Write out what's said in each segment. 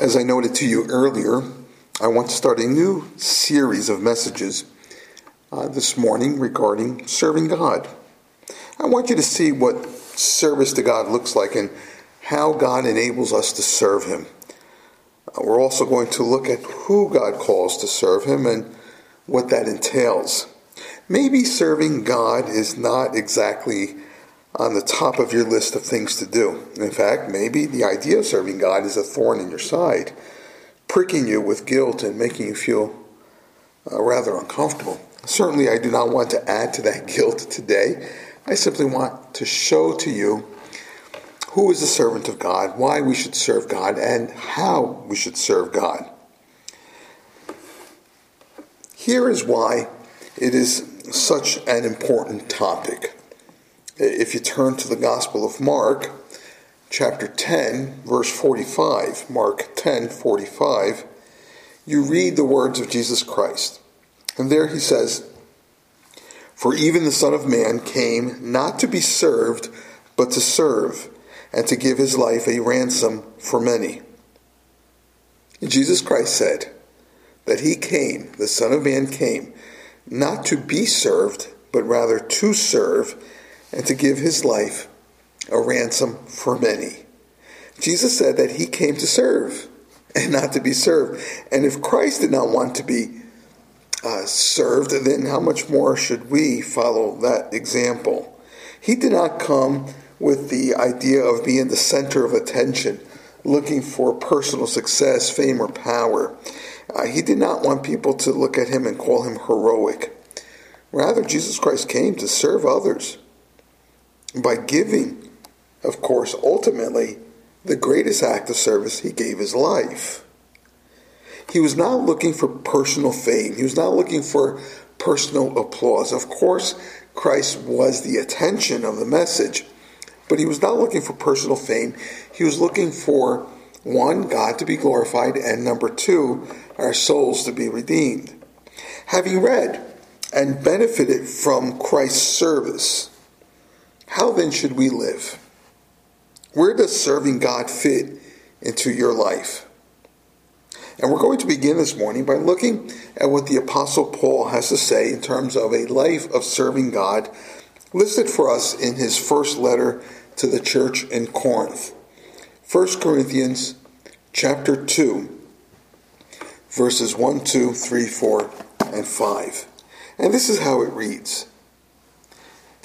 As I noted to you earlier, I want to start a new series of messages uh, this morning regarding serving God. I want you to see what service to God looks like and how God enables us to serve Him. Uh, we're also going to look at who God calls to serve Him and what that entails. Maybe serving God is not exactly on the top of your list of things to do. In fact, maybe the idea of serving God is a thorn in your side, pricking you with guilt and making you feel uh, rather uncomfortable. Certainly, I do not want to add to that guilt today. I simply want to show to you who is the servant of God, why we should serve God, and how we should serve God. Here is why it is such an important topic if you turn to the Gospel of Mark, chapter 10, verse 45, Mark 10, 45, you read the words of Jesus Christ. And there he says, For even the Son of Man came not to be served, but to serve, and to give his life a ransom for many. And Jesus Christ said that he came, the Son of Man came, not to be served, but rather to serve and to give his life a ransom for many. Jesus said that he came to serve and not to be served. And if Christ did not want to be uh, served, then how much more should we follow that example? He did not come with the idea of being the center of attention, looking for personal success, fame, or power. Uh, he did not want people to look at him and call him heroic. Rather, Jesus Christ came to serve others by giving, of course, ultimately, the greatest act of service, he gave his life. He was not looking for personal fame. He was not looking for personal applause. Of course, Christ was the attention of the message, but he was not looking for personal fame. He was looking for one, God to be glorified, and number two, our souls to be redeemed. Having read and benefited from Christ's service, how then should we live? Where does serving God fit into your life? And we're going to begin this morning by looking at what the Apostle Paul has to say in terms of a life of serving God, listed for us in his first letter to the church in Corinth. 1 Corinthians chapter 2, verses 1, 2, 3, 4, and 5. And this is how it reads.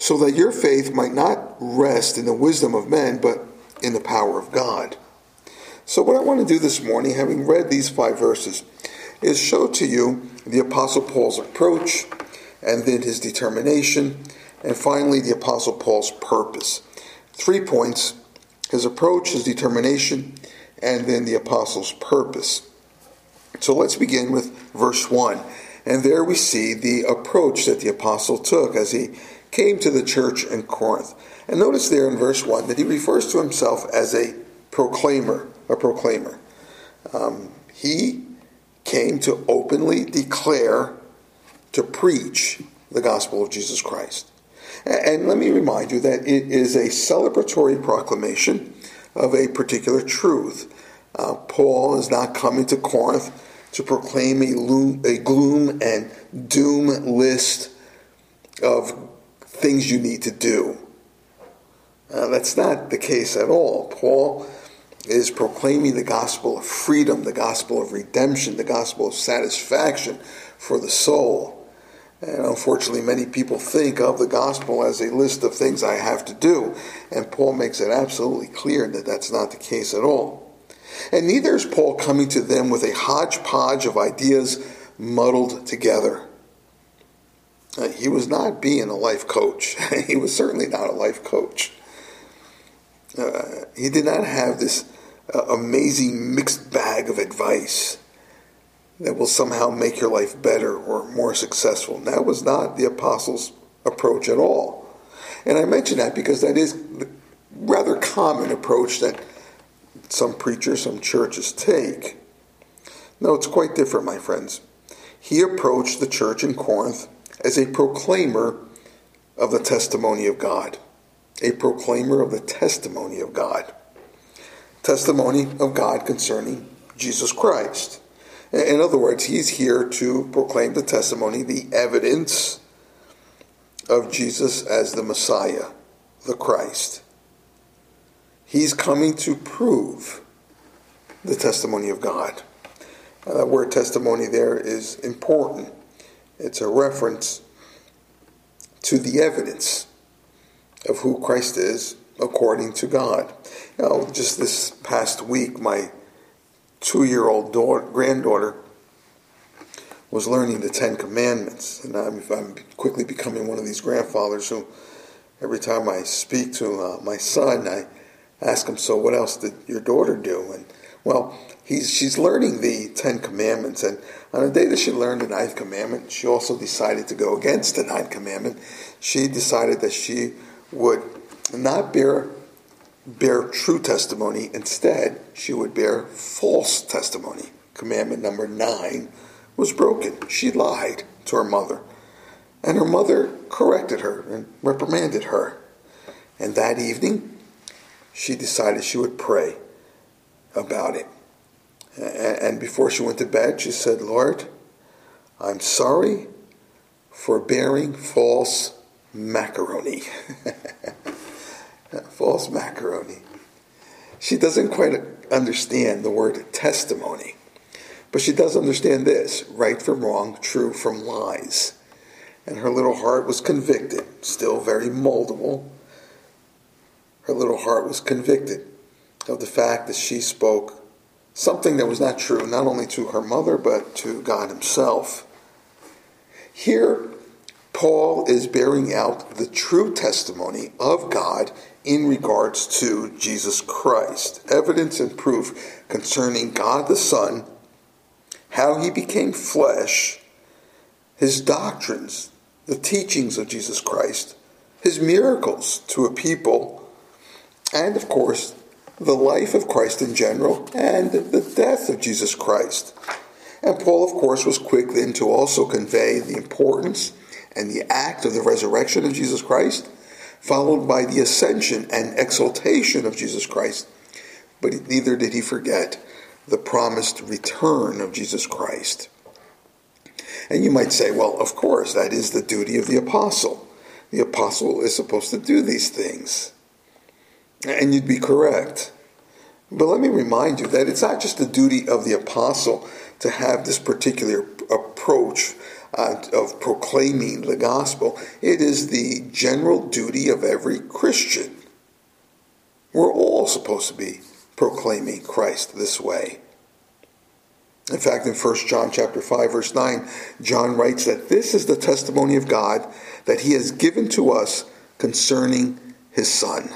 so that your faith might not rest in the wisdom of men, but in the power of God. So, what I want to do this morning, having read these five verses, is show to you the Apostle Paul's approach, and then his determination, and finally the Apostle Paul's purpose. Three points his approach, his determination, and then the Apostle's purpose. So, let's begin with verse 1. And there we see the approach that the Apostle took as he came to the church in Corinth. And notice there in verse 1 that he refers to himself as a proclaimer, a proclaimer. Um, he came to openly declare, to preach the gospel of Jesus Christ. And let me remind you that it is a celebratory proclamation of a particular truth. Uh, Paul is not coming to Corinth to proclaim a, loom, a gloom and doom list of things you need to do. Uh, that's not the case at all. Paul is proclaiming the gospel of freedom, the gospel of redemption, the gospel of satisfaction for the soul. And unfortunately, many people think of the gospel as a list of things I have to do. And Paul makes it absolutely clear that that's not the case at all. And neither is Paul coming to them with a hodgepodge of ideas muddled together. Uh, he was not being a life coach. he was certainly not a life coach. Uh, he did not have this uh, amazing mixed bag of advice. that will somehow make your life better or more successful. That was not the apostles' approach at all. And I mention that because that is the rather common approach that some preachers, some churches take. No, it's quite different, my friends. He approached the church in Corinth as a proclaimer of the testimony of God. A proclaimer of the testimony of God. Testimony of God concerning Jesus Christ. In other words, he's here to proclaim the testimony, the evidence of Jesus as the Messiah, the Christ. He's coming to prove the testimony of God. Uh, that word testimony there is important. It's a reference to the evidence of who Christ is according to God. You know, just this past week, my two-year-old daughter, granddaughter was learning the Ten Commandments, and I'm, I'm, quickly becoming one of these grandfathers who, every time I speak to uh, my son, I ask him, "So, what else did your daughter do?" And well, he's she's learning the Ten Commandments, and on the day that she learned the ninth commandment, she also decided to go against the ninth commandment. She decided that she would not bear bear true testimony. Instead, she would bear false testimony. Commandment number nine was broken. She lied to her mother. And her mother corrected her and reprimanded her. And that evening, she decided she would pray about it. And before she went to bed, she said, Lord, I'm sorry for bearing false macaroni. false macaroni. She doesn't quite understand the word testimony, but she does understand this right from wrong, true from lies. And her little heart was convicted, still very moldable. Her little heart was convicted of the fact that she spoke something that was not true, not only to her mother, but to God Himself. Here, Paul is bearing out the true testimony of God in regards to Jesus Christ, evidence and proof concerning God the Son, how he became flesh, his doctrines, the teachings of Jesus Christ, his miracles to a people, and of course, the life of Christ in general and the death of Jesus Christ. And Paul, of course, was quick then to also convey the importance and the act of the resurrection of Jesus Christ followed by the ascension and exaltation of Jesus Christ. But neither did he forget the promised return of Jesus Christ. And you might say, well, of course, that is the duty of the apostle. The apostle is supposed to do these things. And you'd be correct. But let me remind you that it's not just the duty of the apostle to have this particular approach uh, of proclaiming the gospel. It is the general duty of every Christian. We're all supposed to be proclaiming Christ this way. In fact, in 1 John chapter 5 verse 9, John writes that this is the testimony of God that he has given to us concerning his son.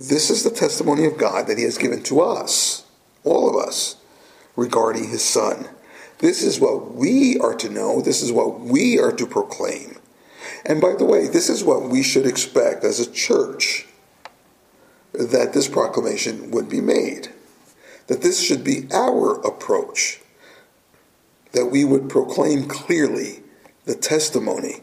This is the testimony of God that he has given to us, all of us, regarding his son. This is what we are to know. This is what we are to proclaim. And by the way, this is what we should expect as a church that this proclamation would be made. That this should be our approach. That we would proclaim clearly the testimony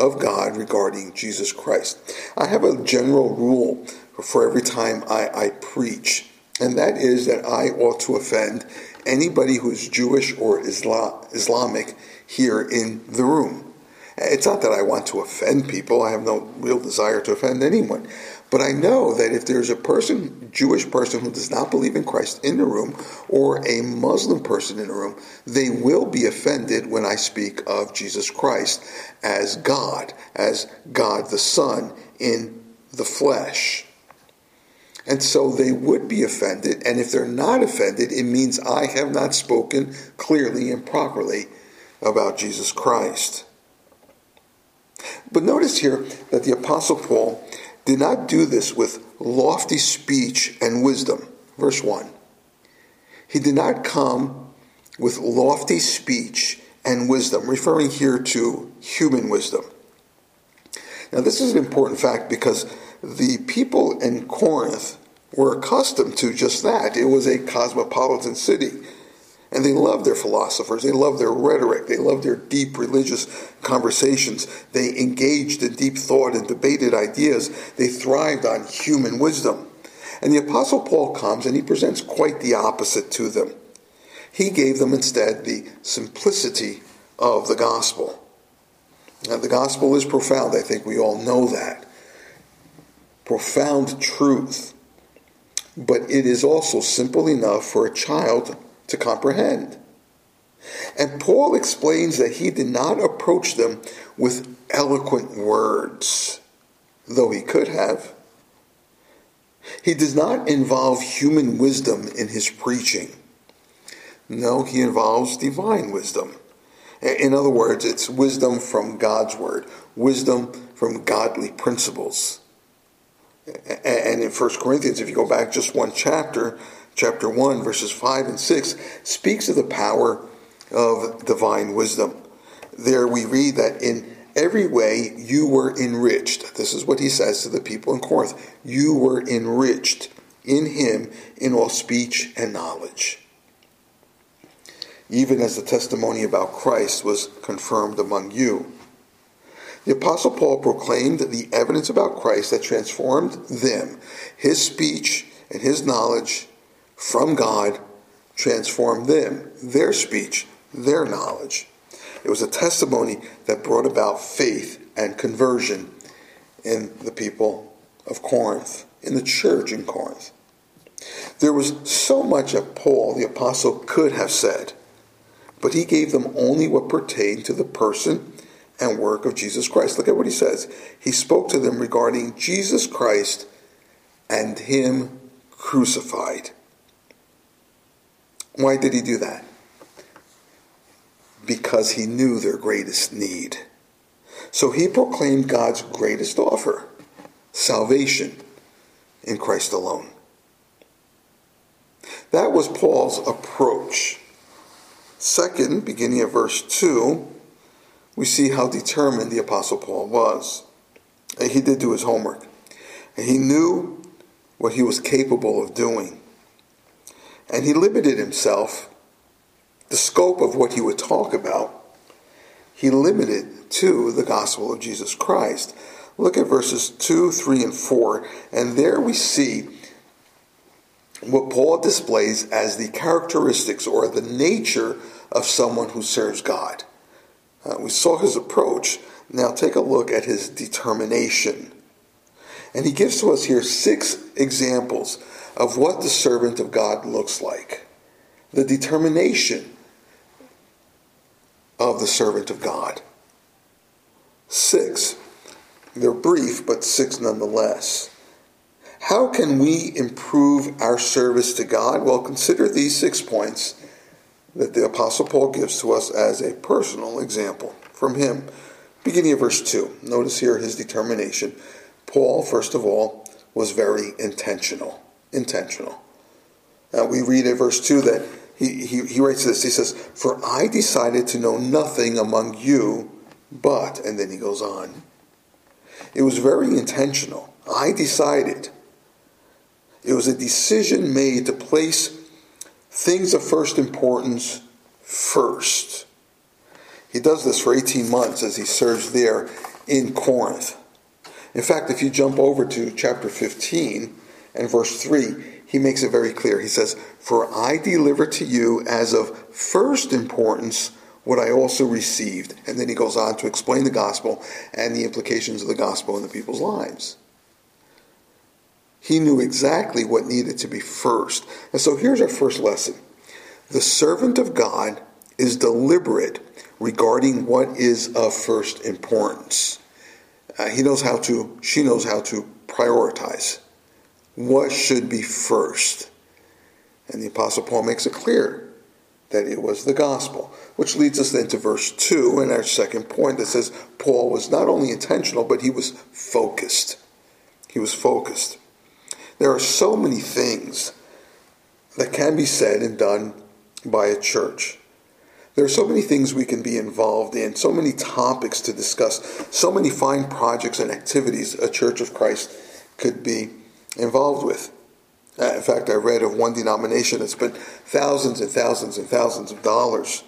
of God regarding Jesus Christ. I have a general rule for every time I, I preach, and that is that I ought to offend anybody who's Jewish or Islam, Islamic here in the room. It's not that I want to offend people. I have no real desire to offend anyone. But I know that if there's a person, Jewish person who does not believe in Christ in the room, or a Muslim person in the room, they will be offended when I speak of Jesus Christ as God, as God the Son in the flesh. And so they would be offended. And if they're not offended, it means I have not spoken clearly and properly about Jesus Christ. But notice here that the Apostle Paul did not do this with lofty speech and wisdom. Verse 1. He did not come with lofty speech and wisdom, referring here to human wisdom. Now, this is an important fact because the people in Corinth were accustomed to just that. It was a cosmopolitan city. And they loved their philosophers. They loved their rhetoric. They loved their deep religious conversations. They engaged in deep thought and debated ideas. They thrived on human wisdom. And the Apostle Paul comes and he presents quite the opposite to them. He gave them instead the simplicity of the gospel. Now, the gospel is profound. I think we all know that. Profound truth. But it is also simple enough for a child to comprehend. And Paul explains that he did not approach them with eloquent words, though he could have. He does not involve human wisdom in his preaching. No, he involves divine wisdom. In other words, it's wisdom from God's word, wisdom from godly principles. And in 1 Corinthians, if you go back just one chapter, chapter 1, verses 5 and 6, speaks of the power of divine wisdom. There we read that in every way you were enriched. This is what he says to the people in Corinth. You were enriched in him in all speech and knowledge even as the testimony about Christ was confirmed among you. The Apostle Paul proclaimed the evidence about Christ that transformed them. His speech and his knowledge from God transformed them, their speech, their knowledge. It was a testimony that brought about faith and conversion in the people of Corinth, in the church in Corinth. There was so much that Paul, the apostle, could have said but he gave them only what pertained to the person and work of Jesus Christ. Look at what he says. He spoke to them regarding Jesus Christ and him crucified. Why did he do that? Because he knew their greatest need. So he proclaimed God's greatest offer salvation in Christ alone. That was Paul's approach Second, beginning of verse 2, we see how determined the Apostle Paul was. And he did do his homework. And he knew what he was capable of doing. And he limited himself, the scope of what he would talk about, he limited to the gospel of Jesus Christ. Look at verses 2, 3, and 4. And there we see what Paul displays as the characteristics or the nature of someone who serves God. Uh, we saw his approach. Now take a look at his determination. And he gives to us here six examples of what the servant of God looks like. The determination of the servant of God. Six. They're brief, but six nonetheless. How can we improve our service to God? Well, consider these six points that the Apostle Paul gives to us as a personal example from him. Beginning of verse 2. Notice here his determination. Paul, first of all, was very intentional. Intentional. Now we read in verse 2 that he, he, he writes this. He says, For I decided to know nothing among you but, and then he goes on. It was very intentional. I decided. It was a decision made to place things of first importance first. He does this for 18 months as he serves there in Corinth. In fact, if you jump over to chapter 15 and verse 3, he makes it very clear. He says, For I deliver to you as of first importance what I also received. And then he goes on to explain the gospel and the implications of the gospel in the people's lives. He knew exactly what needed to be first. And so here's our first lesson the servant of God is deliberate regarding what is of first importance. Uh, he knows how to, she knows how to prioritize. What should be first? And the Apostle Paul makes it clear that it was the gospel, which leads us then to verse 2 and our second point that says Paul was not only intentional, but he was focused. He was focused. There are so many things that can be said and done by a church. There are so many things we can be involved in, so many topics to discuss, so many fine projects and activities a Church of Christ could be involved with. Uh, in fact, I read of one denomination that spent thousands and thousands and thousands of dollars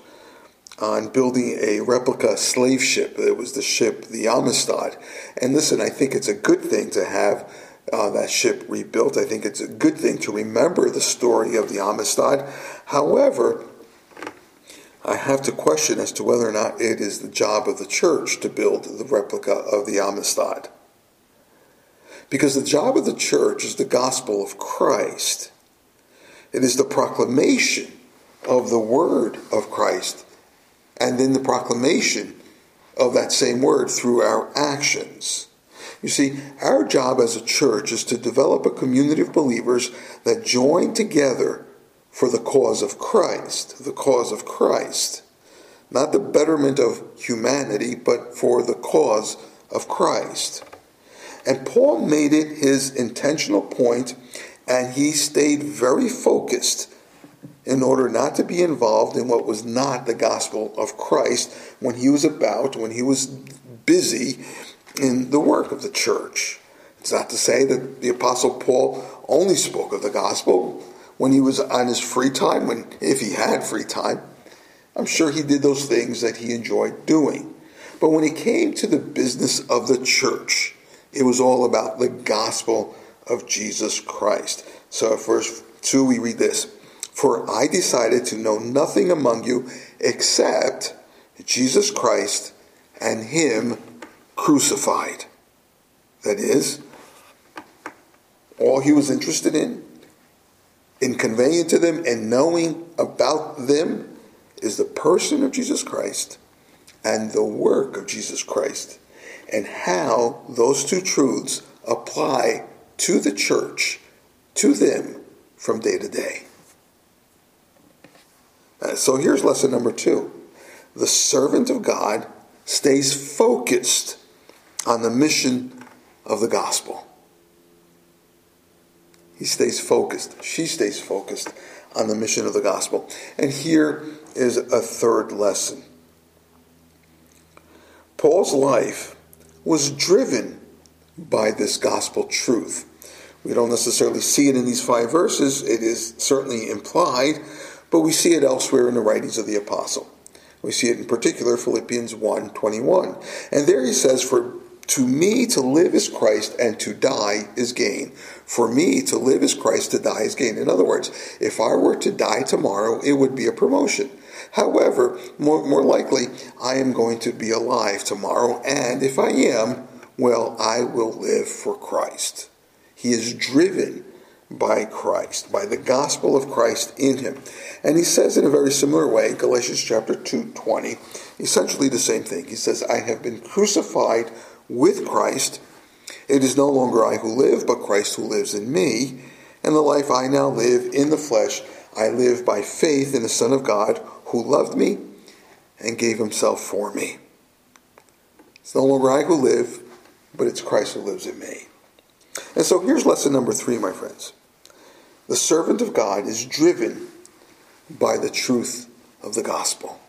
on building a replica slave ship. It was the ship, the Amistad. And listen, I think it's a good thing to have uh, that ship rebuilt. I think it's a good thing to remember the story of the Amistad. However, I have to question as to whether or not it is the job of the church to build the replica of the Amistad. Because the job of the church is the gospel of Christ. It is the proclamation of the word of Christ and then the proclamation of that same word through our actions. You see, our job as a church is to develop a community of believers that join together for the cause of Christ, the cause of Christ. Not the betterment of humanity, but for the cause of Christ. And Paul made it his intentional point, and he stayed very focused in order not to be involved in what was not the gospel of Christ when he was about, when he was busy in the work of the church. It's not to say that the Apostle Paul only spoke of the gospel when he was on his free time, when if he had free time. I'm sure he did those things that he enjoyed doing. But when he came to the business of the church, it was all about the gospel of Jesus Christ. So, at verse 2, we read this For I decided to know nothing among you except Jesus Christ and Him crucified. That is, all he was interested in in conveying to them and knowing about them is the person of Jesus Christ and the work of Jesus Christ and how those two truths apply to the church, to them from day to day. Uh, so here's lesson number two the servant of God stays focused on the mission of the gospel. He stays focused. She stays focused on the mission of the gospel. And here is a third lesson. Paul's life was driven by this gospel truth. We don't necessarily see it in these five verses, it is certainly implied, but we see it elsewhere in the writings of the apostle. We see it in particular Philippians 1 21. And there he says, For to me to live is Christ and to die is gain. For me to live is Christ, to die is gain. In other words, if I were to die tomorrow, it would be a promotion. However, more, more likely, I am going to be alive tomorrow, and if I am, well, I will live for Christ. He is driven by Christ, by the gospel of Christ in him. And he says in a very similar way, Galatians chapter 2, 20, essentially the same thing. He says, I have been crucified with Christ. It is no longer I who live, but Christ who lives in me. And the life I now live in the flesh, I live by faith in the Son of God who loved me and gave himself for me. It's no longer I who live, but it's Christ who lives in me. And so here's lesson number three, my friends. The servant of God is driven by the truth of the gospel.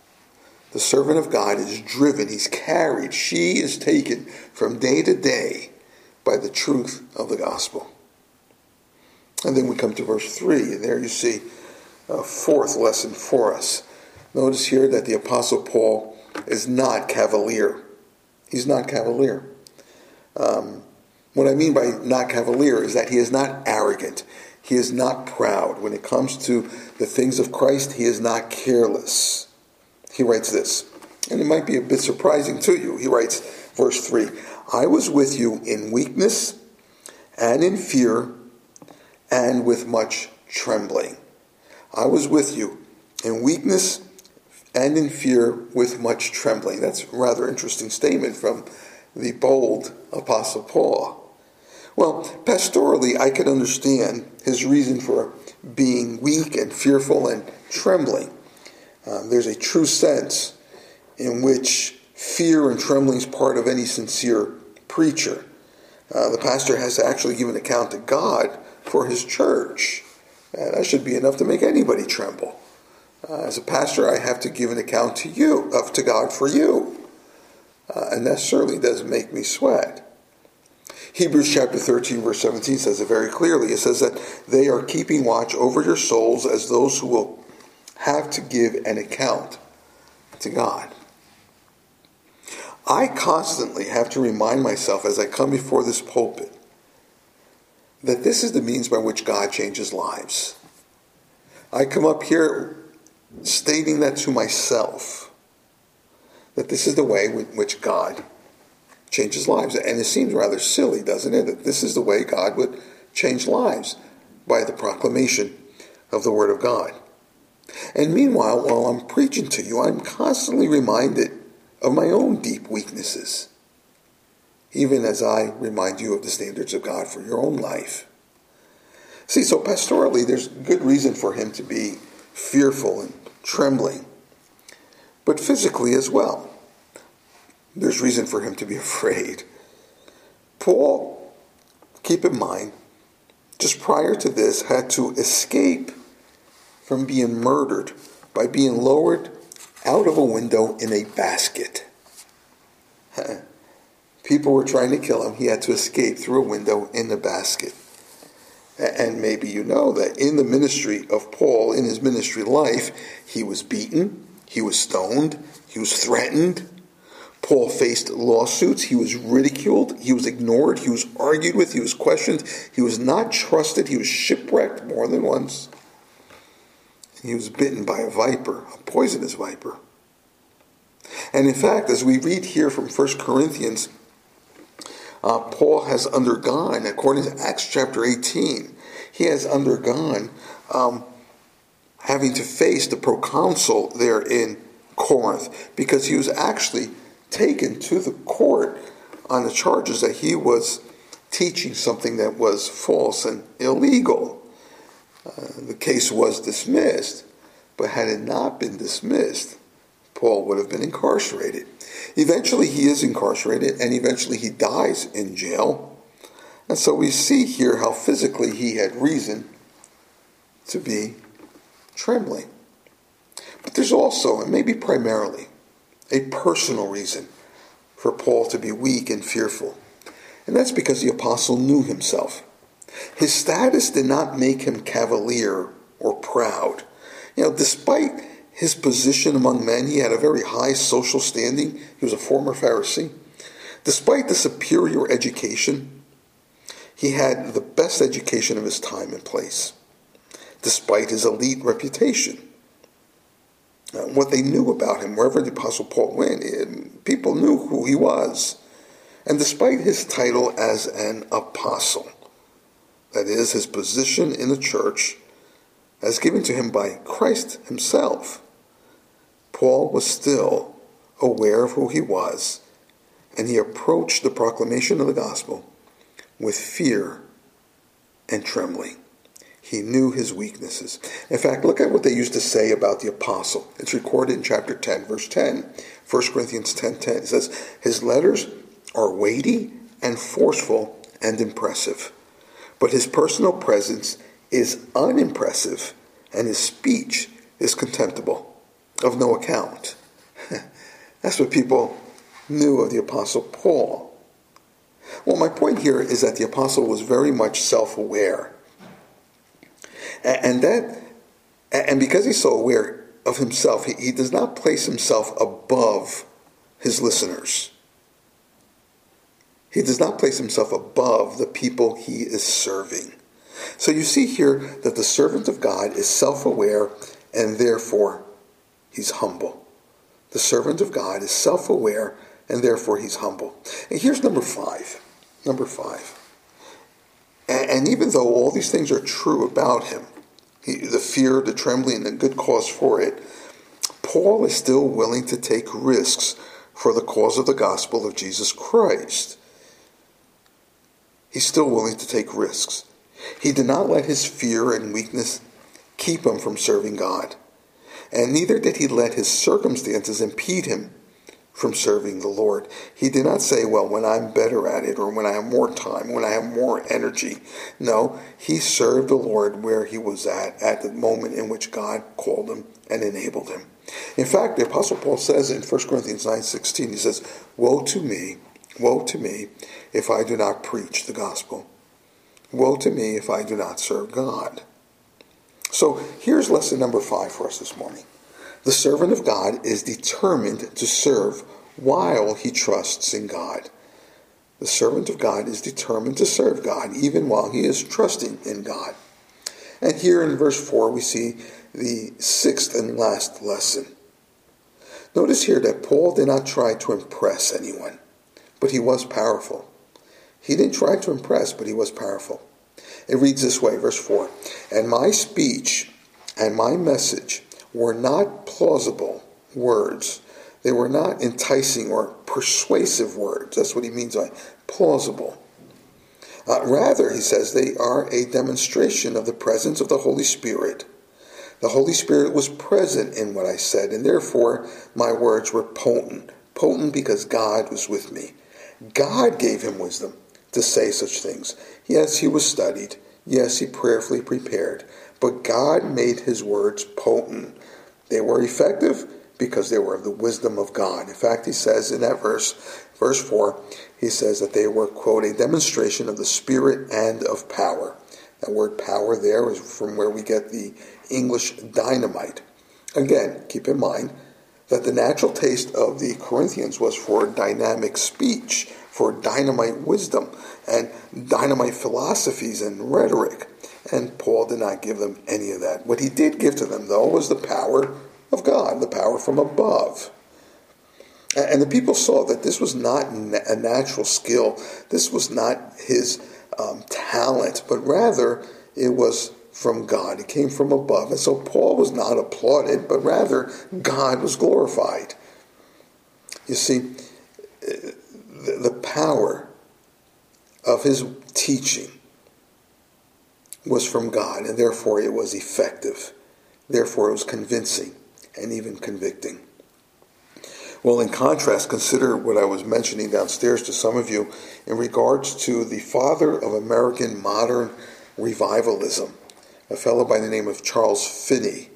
The servant of God is driven, he's carried, she is taken from day to day by the truth of the gospel. And then we come to verse 3, and there you see a fourth lesson for us. Notice here that the Apostle Paul is not cavalier. He's not cavalier. Um, what I mean by not cavalier is that he is not arrogant. He is not proud. When it comes to the things of Christ, he is not careless he writes this, and it might be a bit surprising to you. He writes, verse 3 I was with you in weakness and in fear and with much trembling. I was with you in weakness and in fear with much trembling. That's a rather interesting statement from the bold Apostle Paul. Well, pastorally, I can understand his reason for being weak and fearful and trembling. Um, there's a true sense in which fear and trembling is part of any sincere preacher. Uh, the pastor has to actually give an account to God for his church. And that should be enough to make anybody tremble. Uh, as a pastor, I have to give an account to you, of to God for you. Uh, and that certainly does make me sweat. Hebrews chapter 13, verse 17 says it very clearly. It says that they are keeping watch over your souls as those who will have to give an account to God. I constantly have to remind myself as I come before this pulpit that this is the means by which God changes lives. I come up here stating that to myself, that this is the way in which God changes lives. And it seems rather silly, doesn't it, that this is the way God would change lives by the proclamation of the Word of God. And meanwhile, while I'm preaching to you, I'm constantly reminded of my own deep weaknesses, even as I remind you of the standards of God for your own life. See, so pastorally, there's good reason for him to be fearful and trembling, but physically as well. There's reason for him to be afraid. Paul, keep in mind, just prior to this, had to escape from being murdered by being lowered out of a window in a basket. People were trying to kill him. He had to escape through a window in a basket. And maybe you know that in the ministry of Paul, in his ministry life, he was beaten, he was stoned, he was threatened. Paul faced lawsuits, he was ridiculed, he was ignored, he was argued with, he was questioned, he was not trusted, he was shipwrecked more than once. He was bitten by a viper, a poisonous viper. And in fact, as we read here from 1 Corinthians, uh, Paul has undergone, according to Acts chapter 18, he has undergone um, having to face the proconsul there in Corinth because he was actually taken to the court on the charges that he was teaching something that was false and illegal. Uh, the case was dismissed, but had it not been dismissed, Paul would have been incarcerated. Eventually, he is incarcerated, and eventually, he dies in jail. And so we see here how physically he had reason to be trembling. But there's also, and maybe primarily, a personal reason for Paul to be weak and fearful. And that's because the apostle knew himself. His status did not make him cavalier or proud. You know, despite his position among men, he had a very high social standing. He was a former Pharisee. Despite the superior education, he had the best education of his time and place. Despite his elite reputation, uh, what they knew about him, wherever the Apostle Paul went, it, people knew who he was. And despite his title as an apostle, that is, his position in the church as given to him by Christ himself, Paul was still aware of who he was, and he approached the proclamation of the gospel with fear and trembling. He knew his weaknesses. In fact, look at what they used to say about the apostle. It's recorded in chapter 10, verse 10. 1 Corinthians 10 10. It says, His letters are weighty and forceful and impressive but his personal presence is unimpressive, and his speech is contemptible, of no account. That's what people knew of the Apostle Paul. Well, my point here is that the Apostle was very much self aware. And that and because he's so aware of himself, he, he does not place himself above his listeners. He does not place himself above the people he is serving. So you see here that the servant of God is self aware and therefore he's humble. The servant of God is self aware and therefore he's humble. And here's number five. Number five. And, and even though all these things are true about him, he, the fear, the trembling, and the good cause for it, Paul is still willing to take risks for the cause of the gospel of Jesus Christ he's still willing to take risks. He did not let his fear and weakness keep him from serving God. And neither did he let his circumstances impede him from serving the Lord. He did not say, well, when I'm better at it or when I have more time, when I have more energy. No, he served the Lord where he was at, at the moment in which God called him and enabled him. In fact, the Apostle Paul says in 1 Corinthians 9.16, he says, Woe to me, woe to me, if I do not preach the gospel. Woe to me if I do not serve God. So here's lesson number five for us this morning. The servant of God is determined to serve while he trusts in God. The servant of God is determined to serve God even while he is trusting in God. And here in verse 4, we see the sixth and last lesson. Notice here that Paul did not try to impress anyone, but he was powerful. He didn't try to impress, but he was powerful. It reads this way, verse 4 And my speech and my message were not plausible words. They were not enticing or persuasive words. That's what he means by plausible. Uh, rather, he says, they are a demonstration of the presence of the Holy Spirit. The Holy Spirit was present in what I said, and therefore my words were potent. Potent because God was with me. God gave him wisdom to say such things. Yes, he was studied. Yes, he prayerfully prepared. But God made his words potent. They were effective because they were of the wisdom of God. In fact, he says in that verse, verse 4, he says that they were, quote, a demonstration of the Spirit and of power. That word power there is from where we get the English dynamite. Again, keep in mind that the natural taste of the Corinthians was for dynamic speech, for dynamite wisdom, and dynamite philosophies and rhetoric. And Paul did not give them any of that. What he did give to them, though, was the power of God, the power from above. And the people saw that this was not a natural skill. This was not his um, talent, but rather it was from God. It came from above. And so Paul was not applauded, but rather God was glorified. You see, the power of his teaching was from God, and therefore it was effective. Therefore, it was convincing and even convicting. Well, in contrast, consider what I was mentioning downstairs to some of you in regards to the father of American modern revivalism, a fellow by the name of Charles Finney.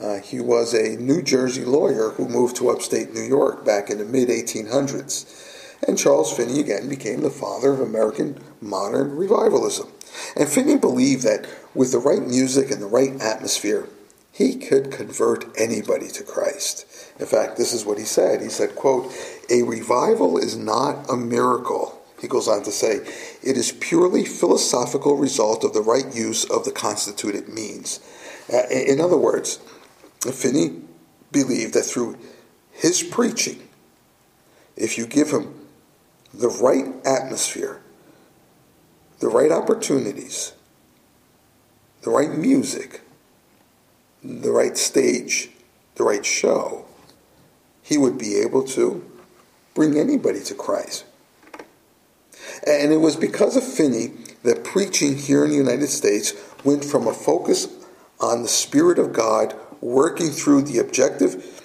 Uh, he was a New Jersey lawyer who moved to upstate New York back in the mid 1800s. And Charles Finney again became the father of American modern revivalism. And Finney believed that with the right music and the right atmosphere, he could convert anybody to Christ. In fact, this is what he said. He said, quote, a revival is not a miracle. He goes on to say, it is purely philosophical result of the right use of the constituted means. In other words, Finney believed that through his preaching, if you give him the right atmosphere, the right opportunities, the right music, the right stage, the right show, he would be able to bring anybody to Christ. And it was because of Finney that preaching here in the United States went from a focus on the Spirit of God working through the objective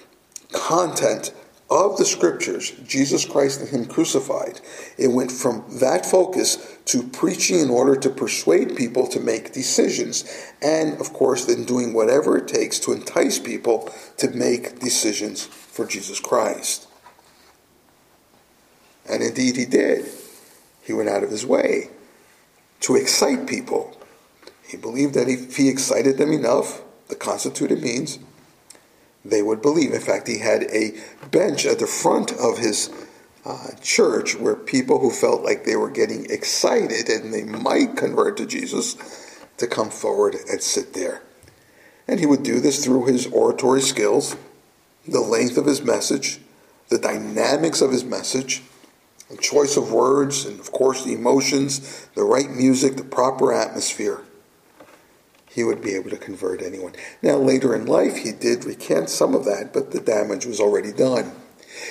content of the scriptures, Jesus Christ and Him crucified, it went from that focus to preaching in order to persuade people to make decisions, and of course, then doing whatever it takes to entice people to make decisions for Jesus Christ. And indeed, He did. He went out of His way to excite people. He believed that if He excited them enough, the constituted means, they would believe. In fact, he had a bench at the front of his uh, church where people who felt like they were getting excited and they might convert to Jesus to come forward and sit there. And he would do this through his oratory skills, the length of his message, the dynamics of his message, the choice of words, and of course the emotions, the right music, the proper atmosphere he would be able to convert anyone. Now, later in life, he did recant some of that, but the damage was already done.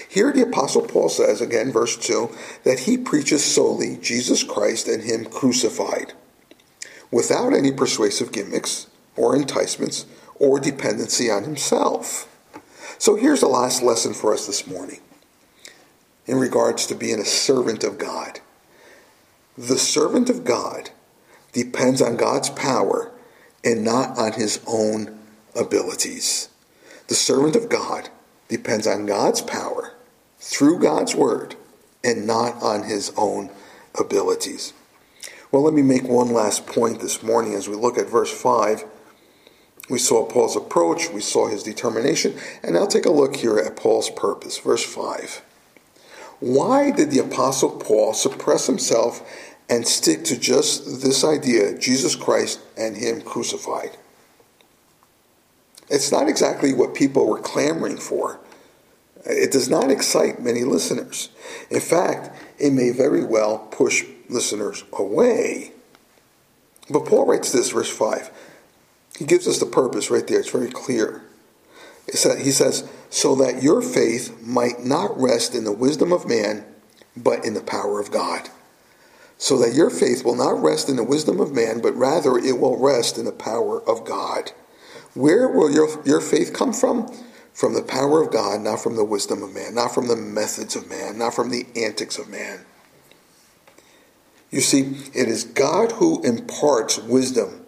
Here, the Apostle Paul says, again, verse 2, that he preaches solely Jesus Christ and Him crucified, without any persuasive gimmicks or enticements or dependency on himself. So here's the last lesson for us this morning. In regards to being a servant of God. The servant of God depends on God's power and not on his own abilities. The servant of God depends on God's power through God's word and not on his own abilities. Well, let me make one last point this morning as we look at verse 5. We saw Paul's approach, we saw his determination, and now take a look here at Paul's purpose. Verse 5. Why did the Apostle Paul suppress himself and stick to just this idea Jesus Christ and Him crucified? It's not exactly what people were clamoring for. It does not excite many listeners. In fact, it may very well push listeners away. But Paul writes this, verse 5. He gives us the purpose right there. It's very clear. He says, so that your faith might not rest in the wisdom of man, but in the power of God. So that your faith will not rest in the wisdom of man, but rather it will rest in the power of God. Where will your, your faith come from? From the power of God, not from the wisdom of man, not from the methods of man, not from the antics of man. You see, it is God who imparts wisdom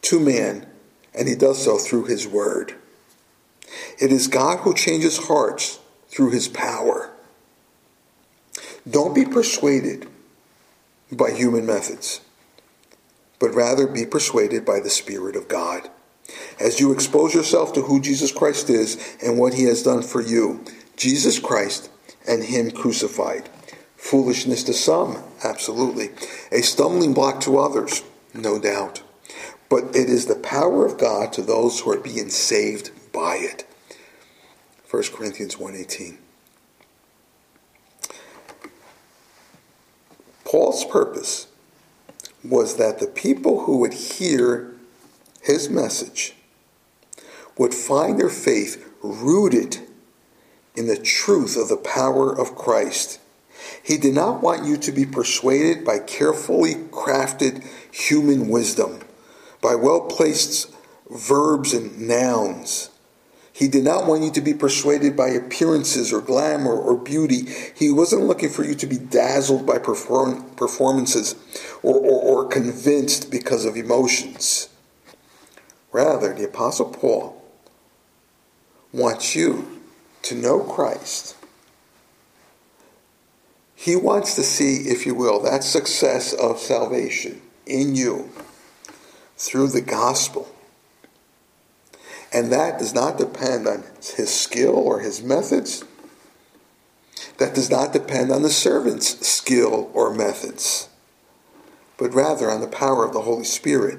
to man, and he does so through his word. It is God who changes hearts through his power. Don't be persuaded by human methods, but rather be persuaded by the Spirit of God. As you expose yourself to who Jesus Christ is and what he has done for you, Jesus Christ and him crucified. Foolishness to some, absolutely. A stumbling block to others, no doubt. But it is the power of God to those who are being saved by it. 1 Corinthians 1:18. Paul's purpose was that the people who would hear his message would find their faith rooted in the truth of the power of Christ he did not want you to be persuaded by carefully crafted human wisdom, by well placed verbs and nouns. He did not want you to be persuaded by appearances or glamour or beauty. He wasn't looking for you to be dazzled by perform- performances or, or, or convinced because of emotions. Rather, the Apostle Paul wants you to know Christ he wants to see, if you will, that success of salvation in you through the gospel. And that does not depend on his skill or his methods. That does not depend on the servant's skill or methods, but rather on the power of the Holy Spirit.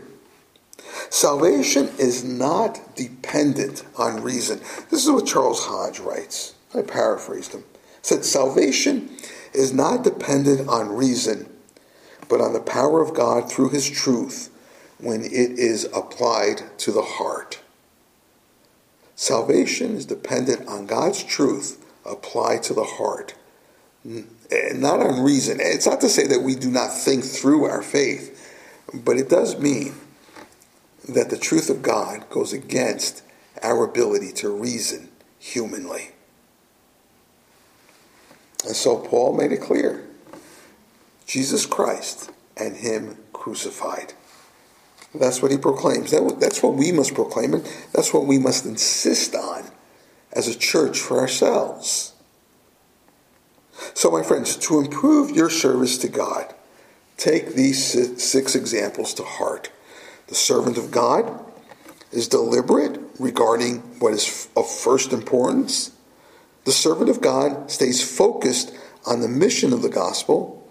Salvation is not dependent on reason. This is what Charles Hodge writes. I paraphrased him. He said, Salvation is not dependent on reason, but on the power of God through his truth when it is applied to the heart. Salvation is dependent on God's truth applied to the heart, not on reason. It's not to say that we do not think through our faith, but it does mean that the truth of God goes against our ability to reason humanly. And so Paul made it clear Jesus Christ and Him crucified. That's what he proclaims. That, that's what we must proclaim, and that's what we must insist on as a church for ourselves. So, my friends, to improve your service to God, take these six examples to heart. The servant of God is deliberate regarding what is of first importance. The servant of God stays focused on the mission of the gospel.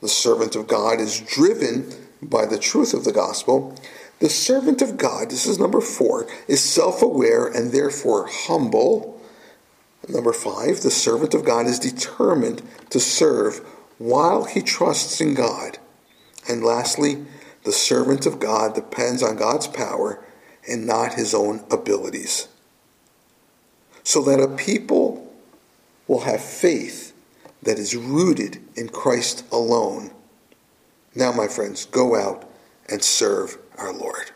The servant of God is driven by the truth of the gospel. The servant of God, this is number four, is self aware and therefore humble. Number five, the servant of God is determined to serve while he trusts in God. And lastly, the servant of God depends on God's power and not his own abilities. So that a people will have faith that is rooted in Christ alone. Now, my friends, go out and serve our Lord.